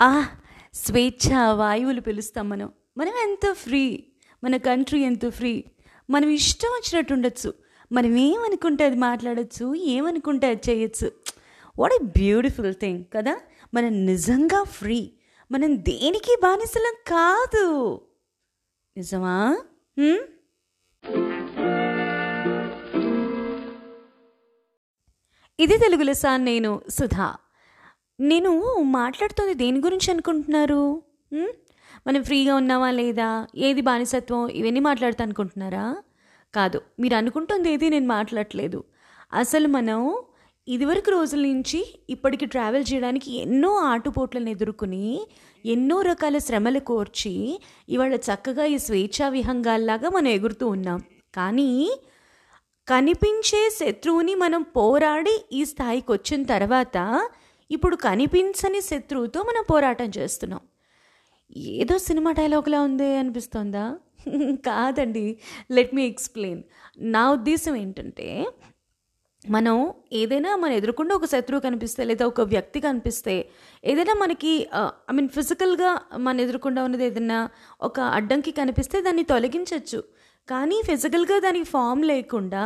ఆ స్వేచ్ఛ వాయువులు పిలుస్తాం మనం. మనం ఎంత ఫ్రీ? మన కంట్రీ ఎంత ఫ్రీ? మనం ఇష్టం వచ్చినట్టు ఉండొచ్చు. మనం ఏమనుకుంటే అది మాట్లాడచ్చు ఏమనుకుంటే అది చేయొచ్చు. వాట్ ఏ బ్యూటిఫుల్ థింగ్ కదా? మనం నిజంగా ఫ్రీ. మనం దేనికి బానిసలం కాదు. నిజమా? ఇది తెలుగు లెసా నేను సుధా. నేను మాట్లాడుతుంది దేని గురించి అనుకుంటున్నారు? మనం ఫ్రీగా ఉన్నావా లేదా? ఏది బానిసత్వం? ఇవన్నీ మాట్లాడుతా అనుకుంటున్నారా? కాదు మీరు అనుకుంటుంది ఏది నేను మాట్లాడట్లేదు. అసలు మనం ఇదివరకు రోజుల నుంచి ఇప్పటికి ట్రావెల్ చేయడానికి ఎన్నో ఆటుపోట్లను ఎదుర్కొని ఎన్నో రకాల శ్రమలు కోర్చి ఇవాళ చక్కగా ఈ స్వేచ్ఛా విహంగాల్లాగా మనం ఎగురుతూ ఉన్నాం. కానీ కనిపించే శత్రువుని మనం పోరాడి ఈ స్థాయికి వచ్చిన తర్వాత ఇప్పుడు కనిపించని శత్రువుతో మనం పోరాటం చేస్తున్నాం. ఏదో సినిమా డైలాగ్లా ఉంది అనిపిస్తోందా? కాదండి. లెట్ మీ ఎక్స్ప్లెయిన్ నా ఉద్దేశం ఏంటంటే మనం ఏదైనా మన ఎదుర్కొంటే ఒక శత్రువు కనిపిస్తే లేదా ఒక వ్యక్తి కనిపిస్తే ఏదైనా మనకి ఐ మీన్ ఫిజికల్గా మన ఎదురుకుండా ఉన్నది ఏదైనా ఒక అడ్డంకి కనిపిస్తే దాన్ని తొలగించవచ్చు కానీ ఫిజికల్గా దానికి ఫామ్ లేకుండా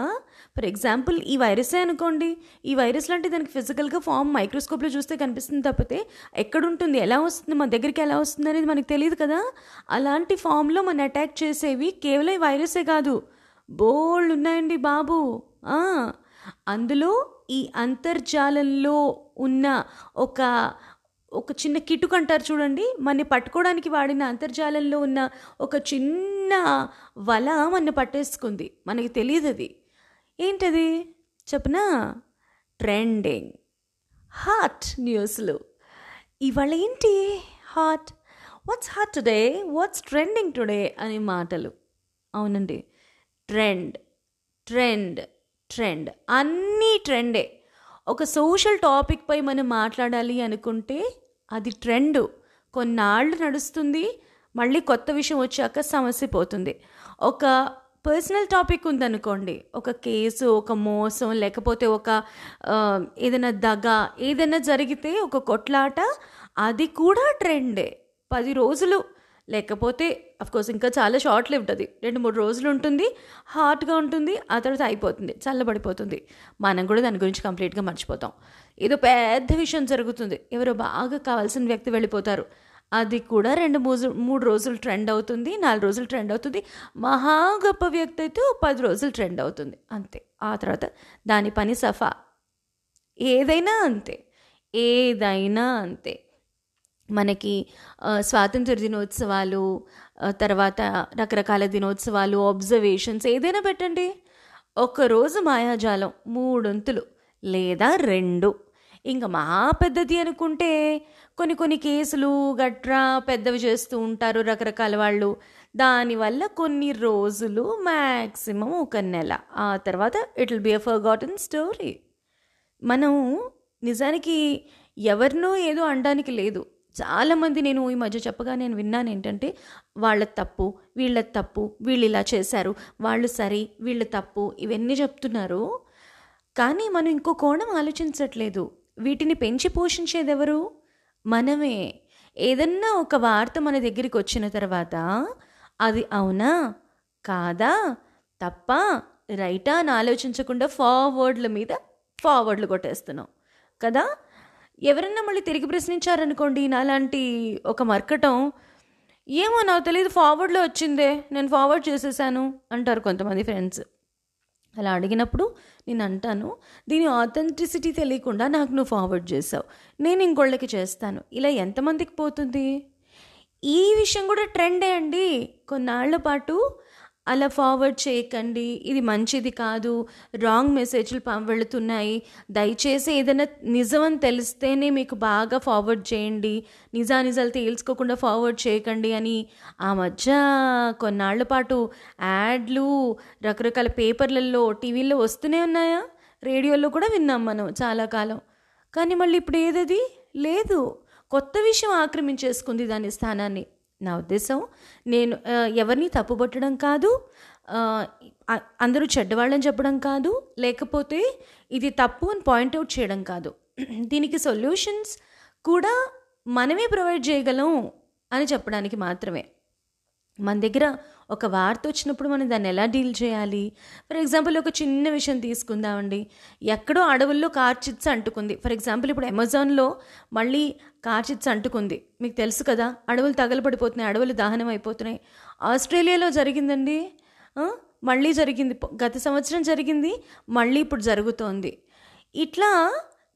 ఫర్ ఎగ్జాంపుల్ ఈ వైరసే అనుకోండి ఈ వైరస్ లాంటి దానికి ఫిజికల్గా ఫామ్ మైక్రోస్కోప్లో చూస్తే కనిపిస్తుంది తప్పితే ఎక్కడుంటుంది ఎలా వస్తుంది మన దగ్గరికి ఎలా వస్తుంది అనేది మనకు తెలియదు కదా? అలాంటి ఫామ్లో మన అటాక్ చేసేవి కేవలం ఈ వైరసే కాదు. బోల్డ్ ఉన్నాయండి బాబు. అందులో ఈ అంతర్జాలంలో ఉన్న ఒక ఒక చిన్న కిటుక్ అంటారు చూడండి. మనని పట్టుకోవడానికి వాడిన అంతర్జాలంలో ఉన్న ఒక చిన్న వల మన పట్టేసుకుంది. మనకి తెలియదు అది ఏంటది? చెప్పనా? ట్రెండింగ్. హాట్ న్యూస్లు. ఇవాళ ఏంటి hot? What's hot today what's trending today అనే మాటలు. అవునండి. ట్రెండ్. ట్రెండ్. ట్రెండ్. అన్నీ ట్రెండే. ఒక సోషల్ టాపిక్పై మనం మాట్లాడాలి అనుకుంటే అది ట్రెండ్. కొన్నాళ్ళు నడుస్తుంది మళ్ళీ కొత్త విషయం వచ్చాక సమస్య పోతుంది. ఒక పర్సనల్ టాపిక్ ఉందనుకోండి ఒక కేసు ఒక మోసం లేకపోతే ఒక ఏదైనా దగ ఏదైనా జరిగితే ఒక కొట్లాట అది కూడా ట్రెండే. పది రోజులు లేకపోతే అఫ్కోర్స్ ఇంకా చాలా షార్ట్ లివ్డ్ అది. రెండు మూడు రోజులు ఉంటుంది హాట్గా ఉంటుంది ఆ తర్వాత అయిపోతుంది చల్లబడిపోతుంది. మనం కూడా దాని గురించి కంప్లీట్గా మర్చిపోతాం. ఏదో పెద్ద విషయం జరుగుతుంది. ఎవరో బాగా కావాల్సిన వ్యక్తి వెళ్ళిపోతారు. అది కూడా రెండు మూజు మూడు రోజులు ట్రెండ్ అవుతుంది నాలుగు రోజులు ట్రెండ్ అవుతుంది. మహా గొప్ప వ్యక్తి అయితే పది రోజులు ట్రెండ్ అవుతుంది. అంతే. ఆ తర్వాత దాని పని సఫా. ఏదైనా అంతే. ఏదైనా అంతే. మనకి స్వాతంత్ర దినోత్సవాలు తర్వాత రకరకాల దినోత్సవాలు అబ్జర్వేషన్స్ ఏదైనా పెట్టండి. ఒకరోజు మాయాజాలం మూడొంతులు లేదా రెండు. ఇంకా మా పెద్దది అనుకుంటే కొన్ని కొన్ని కేసులు గట్రా పెద్దవి చేస్తూ ఉంటారు రకరకాల వాళ్ళు. దానివల్ల కొన్ని రోజులు మ్యాక్సిమం ఒక నెల. ఆ తర్వాత it will be a forgotten story మనం నిజానికి ఎవరినో ఏదో అనడానికి లేదు. చాలామంది నేను ఈ మధ్య చెప్పగా నేను విన్నాను ఏంటంటే వాళ్ళ తప్పు వీళ్ళ తప్పు వీళ్ళు ఇలా చేశారు వాళ్ళు సరి వీళ్ళ తప్పు ఇవన్నీ చెప్తున్నారు. కానీ మనం ఇంకో కోణం ఆలోచించట్లేదు. వీటిని పెంచి పోషించేది ఎవరు మనమే. ఏదన్నా ఒక వార్త మన దగ్గరికి వచ్చిన తర్వాత అది అవునా? కాదా? తప్ప? రైటా? అని ఆలోచించకుండా ఫార్వర్డ్ల మీద ఫార్వర్డ్లు కొట్టేస్తున్నాం. కదా? ఎవరన్నా మళ్ళీ తిరిగి ప్రశ్నించారనుకోండి నాలాంటి ఒక మర్కటం. ఏమో నాకు తెలియదు ఫార్వర్డ్లో వచ్చిందే నేను ఫార్వర్డ్ చేసేసాను అంటారు కొంతమంది ఫ్రెండ్స్ అలా అడిగినప్పుడు నేను అంటాను దీని ఆథెంటిసిటీ తెలియకుండా నాకు నువ్వు ఫార్వర్డ్ చేసావు నేను ఇంకోళ్ళకి చేస్తాను. ఇలా ఎంతమందికి పోతుంది? ఈ విషయం కూడా ట్రెండే అండి. కొన్నాళ్ళ పాటు అలా ఫార్వర్డ్ చేయకండి ఇది మంచిది కాదు రాంగ్ మెసేజ్లు పం- వెళుతున్నాయి. దయచేసి ఏదైనా నిజం అని తెలిస్తేనే మీకు బాగా ఫార్వర్డ్ చేయండి. నిజానిజాలు తేల్చుకోకుండా ఫార్వర్డ్ చేయకండి అని. ఆ మధ్య కొన్నాళ్ళ పాటు యాడ్లు రకరకాల పేపర్లలో టీవీల్లో వస్తూనే ఉన్నాయా? రేడియోలో కూడా విన్నాం మనం చాలా కాలం. కానీ మళ్ళీ ఇప్పుడు ఏదది? లేదు. కొత్త విషయం ఆక్రమించేసుకుంది దాని స్థానాన్ని. నా ఉద్దేశం. నేను ఎవరిని తప్పుపట్టడం కాదు అందరూ చెడ్డవాళ్ళని చెప్పడం కాదు లేకపోతే ఇది తప్పు అని పాయింట్అవుట్ చేయడం కాదు. దీనికి సొల్యూషన్స్ కూడా మనమే ప్రొవైడ్ చేయగలం అని చెప్పడానికి మాత్రమే. మన దగ్గర ఒక వార్త వచ్చినప్పుడు మనం దాన్ని ఎలా డీల్ చేయాలి? ఫర్ ఎగ్జాంపుల్ ఒక చిన్న విషయం తీసుకుందామండి. ఎక్కడో అడవుల్లో కార్చిట్స్ అంటుకుంది. ఫర్ ఎగ్జాంపుల్ ఇప్పుడు అమెజాన్లో మళ్ళీ కార్చిట్స్ అంటుకుంది. మీకు తెలుసు కదా అడవులు తగలబడిపోతున్నాయి అడవులు దహనం అయిపోతున్నాయి. ఆస్ట్రేలియాలో జరిగిందండి. మళ్ళీ జరిగింది. గత సంవత్సరం జరిగింది మళ్ళీ ఇప్పుడు జరుగుతోంది. ఇట్లా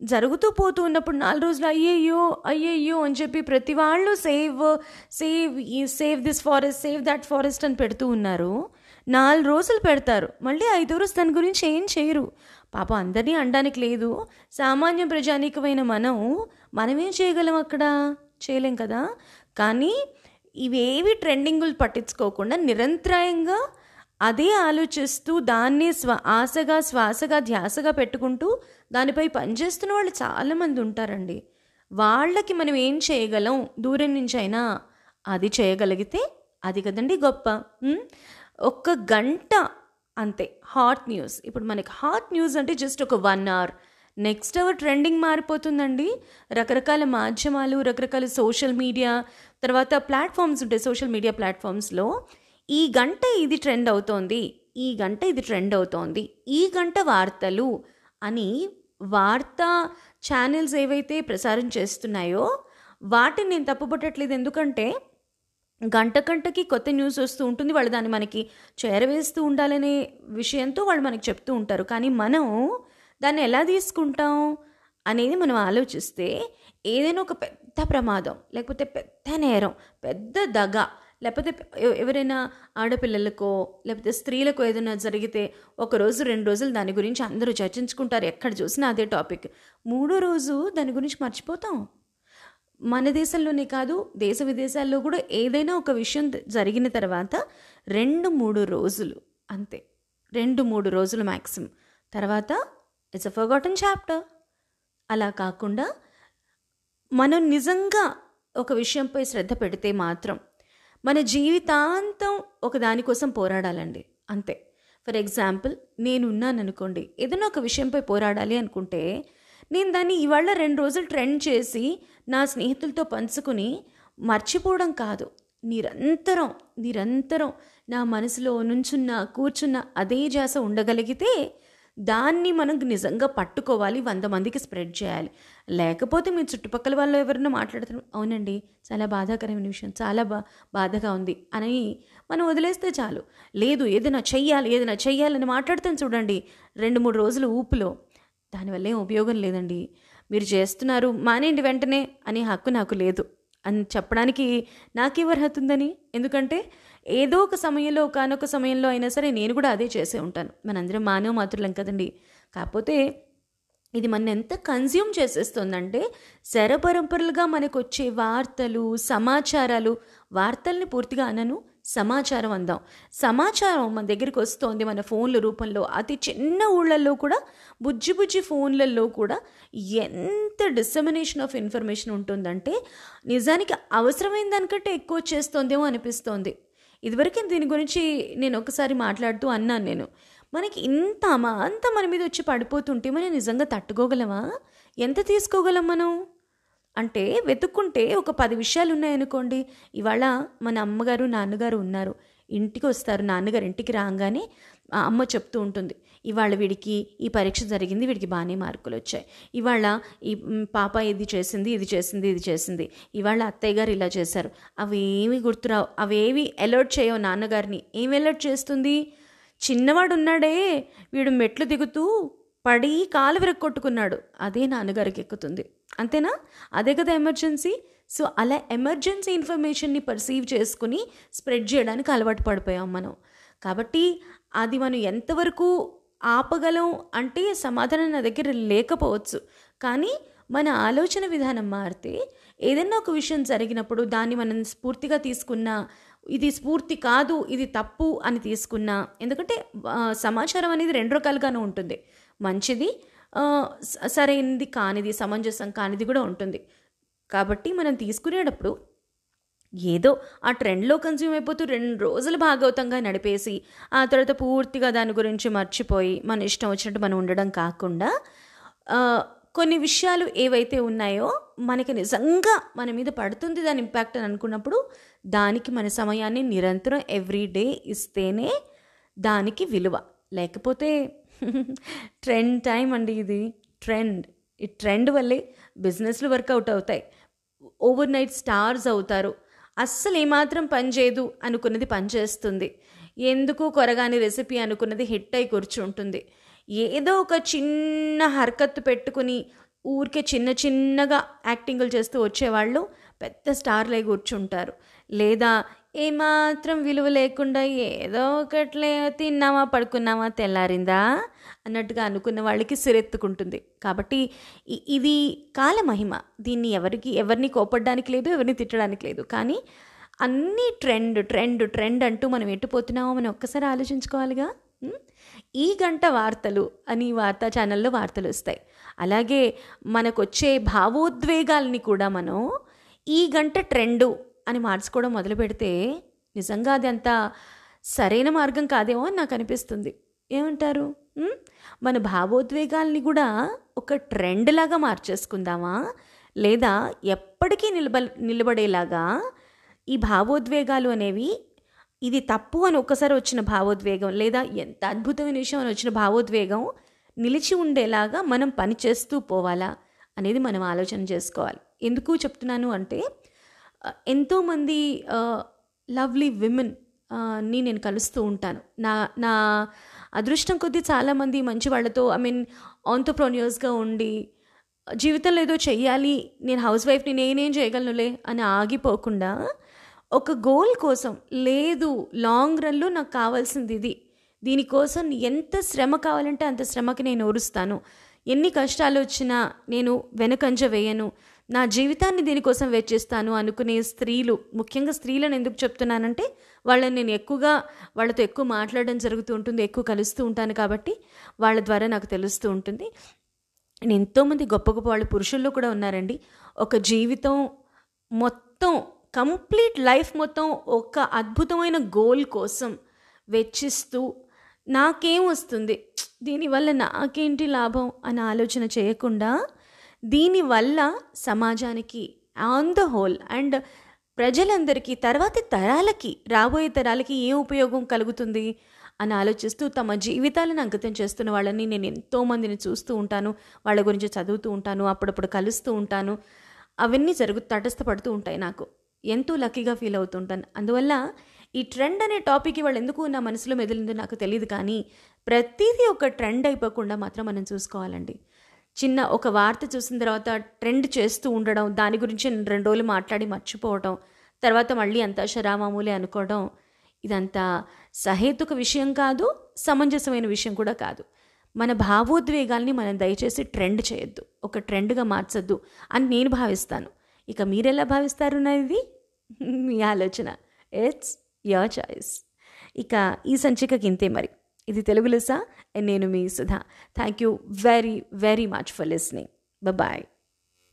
జరుగుతూ పోతూ ఉన్నప్పుడు నాలుగు రోజులు అయ్యయ్యో అయ్యయ్యో అని చెప్పి ప్రతి వాళ్ళు సేవ్ సేవ్ ఈ save this forest save that forest అని పెడుతూ ఉన్నారు. నాలుగు రోజులు పెడతారు. మళ్ళీ ఐదో రోజు దాని గురించి ఏం చేయరు. పాపం అందరినీ అనడానికి లేదు. సామాన్య ప్రజానీకమైన మనం మనమేం చేయగలం అక్కడ? చేయలేం కదా? కానీ ఇవేవి ట్రెండింగులు పట్టించుకోకుండా నిరంతరాయంగా అదే ఆలోచిస్తూ దాన్నే స్వ ఆశగా శ్వాసగా ధ్యాసగా పెట్టుకుంటూ దానిపై పనిచేస్తున్న వాళ్ళు చాలామంది ఉంటారండి. వాళ్ళకి మనం ఏం చేయగలం? దూరం నుంచి అయినా అది చేయగలిగితే అది కదండి గొప్ప. ఒక్క గంట అంతే. Hot news. ఇప్పుడు మనకి హాట్ న్యూస్ అంటే జస్ట్ ఒక one hour. Next hour trending మారిపోతుందండి. రకరకాల మాధ్యమాలు రకరకాల సోషల్ మీడియా తర్వాత ప్లాట్ఫామ్స్ ఉంటాయి. సోషల్ మీడియా ప్లాట్ఫామ్స్లో ఈ గంట ఇది ట్రెండ్ అవుతోంది ఈ గంట ఇది ట్రెండ్ అవుతోంది ఈ గంట వార్తలు అని వార్తా ఛానల్స్ ఏవైతే ప్రసారం చేస్తున్నాయో వాటిని నేను తప్పుపట్టట్లేదు. ఎందుకంటే గంట గంటకి కొత్త న్యూస్ వస్తూ ఉంటుంది. వాళ్ళు దాన్ని మనకి చేరవేస్తూ ఉండాలనే విషయంతో వాళ్ళు మనకి చెప్తూ ఉంటారు. కానీ మనం దాన్ని ఎలా తీసుకుంటాం అనేది మనం ఆలోచిస్తే ఏదైనా ఒక పెద్ద ప్రమాదం లేకపోతే పెద్ద నేరం పెద్ద దగ లేకపోతే ఎవరైనా ఆడపిల్లలకో లేకపోతే స్త్రీలకు ఏదైనా జరిగితే ఒక రోజు రెండు రోజులు దాని గురించి అందరూ చర్చించుకుంటారు. ఎక్కడ చూసినా అదే టాపిక్. మూడో రోజు దాని గురించి మర్చిపోతాం. మన దేశంలోనే కాదు దేశ విదేశాల్లో కూడా ఏదైనా ఒక విషయం జరిగిన తర్వాత రెండు మూడు రోజులు అంతే. రెండు మూడు రోజులు మ్యాక్సిమం తర్వాత ఇట్స్ అ ఫర్గాటన్ చాప్టర్. అలా కాకుండా మనం నిజంగా ఒక విషయంపై శ్రద్ధ పెడితే మాత్రం మన జీవితాంతం ఒక దానికోసం పోరాడాలండి. అంతే. ఫర్ ఎగ్జాంపుల్ నేనున్నాను అనుకోండి. ఏదైనా ఒక విషయంపై పోరాడాలి అనుకుంటే నేను దాన్ని ఇవాళ రెండు రోజులు ట్రెండ్ చేసి నా స్నేహితులతో పంచుకుని మర్చిపోవడం కాదు. నిరంతరం నిరంతరం నా మనసులో నుంచున్న కూర్చున్న అదే జాస ఉండగలిగితే దాన్ని మనం నిజంగా పట్టుకోవాలి వంద మందికి స్ప్రెడ్ చేయాలి. లేకపోతే మీ చుట్టుపక్కల వాళ్ళు ఎవరైనా మాట్లాడుతున్నారు అవునండి చాలా బాధాకరమైన విషయం చాలా బా బాధగా ఉంది అని మనం వదిలేస్తే చాలు. లేదు ఏదైనా చెయ్యాలి ఏదైనా చెయ్యాలని మాట్లాడుతాను చూడండి రెండు మూడు రోజులు ఊపులో. దానివల్ల ఏం ఉపయోగం లేదండి. మీరు చేస్తున్నారు మానేయండి వెంటనే అనే హక్కు నాకు లేదు. అని చెప్పడానికి నాకే అర్హత ఉందని? ఎందుకంటే ఏదో ఒక సమయంలో ఒకనొక సమయంలో అయినా సరే నేను కూడా అదే చేసే ఉంటాను. మనందరం మానవ మాతృలం కదండి. కాకపోతే ఇది మన ఎంత కన్జ్యూమ్ చేసేస్తుందంటే శరపరంపరలుగా మనకు వచ్చే వార్తలు సమాచారాలు వార్తల్ని పూర్తిగా అనను సమాచారం అందాం. సమాచారం మన దగ్గరికి వస్తోంది మన ఫోన్ల రూపంలో. అతి చిన్న ఊళ్ళల్లో కూడా బుజ్జి బుజ్జి ఫోన్లలో కూడా ఎంత డిసమినేషన్ ఆఫ్ ఇన్ఫర్మేషన్ ఉంటుందంటే నిజానికి అవసరమైన దానికంటే ఎక్కువ వచ్చేస్తోందేమో అనిపిస్తోంది. ఇదివరకు దీని గురించి నేను ఒకసారి మాట్లాడుతూ అన్నాను నేను. మనకి ఇంత అంత మన మీద వచ్చి పడిపోతుంటే మనం నిజంగా తట్టుకోగలమా? ఎంత తీసుకోగలం మనం? అంటే వెతుక్కుంటే ఒక పది విషయాలు ఉన్నాయనుకోండి ఇవాళ మన అమ్మగారు నాన్నగారు ఉన్నారు. ఇంటికి వస్తారు నాన్నగారు ఇంటికి రాగానే అమ్మ చెప్తూ ఉంటుంది. ఇవాళ వీడికి ఈ పరీక్ష జరిగింది. వీడికి బాగానే మార్కులు వచ్చాయి. ఇవాళ ఈ పాప ఇది చేసింది ఇది చేసింది ఇది చేసింది. ఇవాళ అత్తయ్య గారు ఇలా చేశారు. అవేవి గుర్తురావు? అవేవి అలర్ట్ చేయవు నాన్నగారిని. ఏమి అలర్ట్ చేస్తుంది? చిన్నవాడు ఉన్నాడే వీడు మెట్లు దిగుతూ పడి కాలు విరక్కొట్టుకున్నాడు అదే నాన్నగారికి ఎక్కుతుంది. అంతేనా? అదే కదా ఎమర్జెన్సీ. సో అలా ఎమర్జెన్సీ ఇన్ఫర్మేషన్ని పర్సీవ్ చేసుకుని స్ప్రెడ్ చేయడానికి అలవాటు పడిపోయాం మనం. కాబట్టి అది మనం ఎంతవరకు ఆపగలం అంటే సమాధానం నా దగ్గర లేకపోవచ్చు. కానీ మన ఆలోచన విధానం మారితే ఏదైనా ఒక విషయం జరిగినప్పుడు దాన్ని మనం స్ఫూర్తిగా తీసుకున్న ఇది స్ఫూర్తి కాదు ఇది తప్పు అని తీసుకున్నా ఎందుకంటే సమాచారం అనేది రెండు రకాలుగానే ఉంటుంది. మంచిది సరైనది కానిది సమంజసం కానిది కూడా ఉంటుంది. కాబట్టి మనం తీసుకునేటప్పుడు ఏదో ఆ ట్రెండ్లో కన్జ్యూమ్ అయిపోతూ రెండు రోజులు భాగవతంగా నడిపేసి ఆ తర్వాత పూర్తిగా దాని గురించి మర్చిపోయి మన ఇష్టం వచ్చినట్టు మనం ఉండడం కాకుండా కొన్ని విషయాలు ఏవైతే ఉన్నాయో మనకి నిజంగా మన మీద పడుతుంది దాని ఇంపాక్ట్ అని అనుకున్నప్పుడు దానికి మన సమయాన్ని నిరంతరం ఎవ్రీడే ఇస్తేనే దానికి విలువ. లేకపోతే ట్రెండ్ టైం అండి ఇది. ట్రెండ్. ఈ ట్రెండ్ వల్లే బిజినెస్లు వర్కౌట్ అవుతాయి. ఓవర్ నైట్ స్టార్స్ అవుతారు. అస్సలు ఏమాత్రం పని చేయదు అనుకున్నది పనిచేస్తుంది ఎందుకు కొరగాని రెసిపీ అనుకున్నది హిట్ అయి కూర్చుంటుంది. ఏదో ఒక చిన్న హరకత్తు పెట్టుకుని ఊరికే చిన్న చిన్నగా యాక్టింగులు చేస్తూ వచ్చేవాళ్ళు పెద్ద స్టార్లై కూర్చుంటారు. లేదా ఏమాత్రం విలువ లేకుండా ఏదో ఒకట్లే తిన్నామా పడుకున్నామా తెల్లారిందా అన్నట్టుగా అనుకున్న వాళ్ళకి సిరెత్తుకుంటుంది. కాబట్టి ఇది కాలమహిమ దీన్ని ఎవరికి ఎవరిని కోపడడానికి లేదు ఎవరిని తిట్టడానికి లేదు. కానీ అన్ని ట్రెండ్ ట్రెండ్ ట్రెండ్ అంటూ మనం ఎట్టుపోతున్నామో మనం ఒక్కసారి ఆలోచించుకోవాలిగా? ఈ గంట వార్తలు అని వార్తా ఛానల్లో వార్తలు వస్తాయి. అలాగే మనకొచ్చే భావోద్వేగాల్ని కూడా మనం ఈ గంట ట్రెండు అని మార్చుకోవడం మొదలు పెడితే నిజంగా అది అంత సరైన మార్గం కాదేమో అని నాకు అనిపిస్తుంది. ఏమంటారు? మన భావోద్వేగాల్ని కూడా ఒక ట్రెండ్ లాగా మార్చేసుకుందామా? లేదా ఎప్పటికీ నిలబ నిలబడేలాగా ఈ భావోద్వేగాలు అనేవి ఇది తప్పు అని ఒక్కసారి వచ్చిన భావోద్వేగం లేదా ఎంత అద్భుతమైన విషయం అని వచ్చిన భావోద్వేగం నిలిచి ఉండేలాగా మనం పని చేస్తూ పోవాలా అనేది మనం ఆలోచన చేసుకోవాలి. ఎందుకు చెప్తున్నాను అంటే ఎంతోమంది లవ్లీ విమెన్ని నేను కలుస్తూ ఉంటాను. నా నా అదృష్టం కొద్దీ చాలామంది మంచి వాళ్ళతో ఐ మీన్ ఆంటర్ప్రోన్యూర్స్గా ఉండి జీవితంలో ఏదో చెయ్యాలి నేను హౌస్ వైఫ్ని నేనేం చేయగలనులే అని ఆగిపోకుండా ఒక గోల్ కోసం లేదు లాంగ్ రన్లో నాకు కావాల్సింది ఇది. దీనికోసం ఎంత శ్రమ కావాలంటే అంత శ్రమకి నేను ఓరుస్తాను ఎన్ని కష్టాలు వచ్చినా నేను వెనకంజ వేయను. నా జీవితాన్ని దీనికోసం వెచ్చిస్తాను అనుకునే స్త్రీలు ముఖ్యంగా స్త్రీలను ఎందుకు చెప్తున్నానంటే వాళ్ళని నేను ఎక్కువగా వాళ్ళతో ఎక్కువ మాట్లాడడం జరుగుతూ ఉంటుంది ఎక్కువ కలుస్తూ ఉంటాను కాబట్టి వాళ్ళ ద్వారా నాకు తెలుస్తూ ఉంటుంది. నేను ఎంతోమంది గొప్ప గొప్ప వాళ్ళు పురుషుల్లో కూడా ఉన్నారండి. ఒక జీవితం మొత్తం కంప్లీట్ లైఫ్ మొత్తం ఒక అద్భుతమైన గోల్ కోసం వెచ్చిస్తూ నాకేం వస్తుంది? దీనివల్ల నాకేంటి లాభం? అని ఆలోచన చేయకుండా దీనివల్ల సమాజానికి ఆన్ ద హోల్ అండ్ ప్రజలందరికీ తర్వాతి తరాలకి రాబోయే తరాలకి ఏం ఉపయోగం కలుగుతుంది అని ఆలోచిస్తూ తమ జీవితాలను అంకితం చేస్తున్న వాళ్ళని నేను ఎంతోమందిని చూస్తూ ఉంటాను వాళ్ళ గురించి చదువుతూ ఉంటాను అప్పుడప్పుడు కలుస్తూ ఉంటాను. అవన్నీ జరుగు తటస్థపడుతూ ఉంటాయి నాకు. ఎంతో లక్కీగా ఫీల్ అవుతుంటాను అందువల్ల ఈ ట్రెండ్ అనే టాపిక్ వాళ్ళు ఎందుకు నా మనసులో మెదిలిందో నాకు తెలియదు కానీ ప్రతిదీ ఒక ట్రెండ్ అయిపోకుండా మాత్రం మనం చూసుకోవాలండి. చిన్న ఒక వార్త చూసిన తర్వాత ట్రెండ్ చేస్తూ ఉండడం దాని గురించి నేను రెండు రోజులు మాట్లాడి మర్చిపోవడం తర్వాత మళ్ళీ అంతా శరామామూలే అనుకోవడం ఇదంతా సహేతుక విషయం కాదు సమంజసమైన విషయం కూడా కాదు. మన భావోద్వేగాల్ని మనం దయచేసి ట్రెండ్ చేయొద్దు ఒక ట్రెండ్గా మార్చొద్దు అని నేను భావిస్తాను. ఇక మీరెలా భావిస్తారు ఇది మీ ఆలోచన. ఇట్స్ యోర్ చాయిస్ ఇక ఈ సంచికకి ఇంతే మరి. ఇది తెలుగు లెసా నేను మీ Sudha. Thank you very very much for listening bye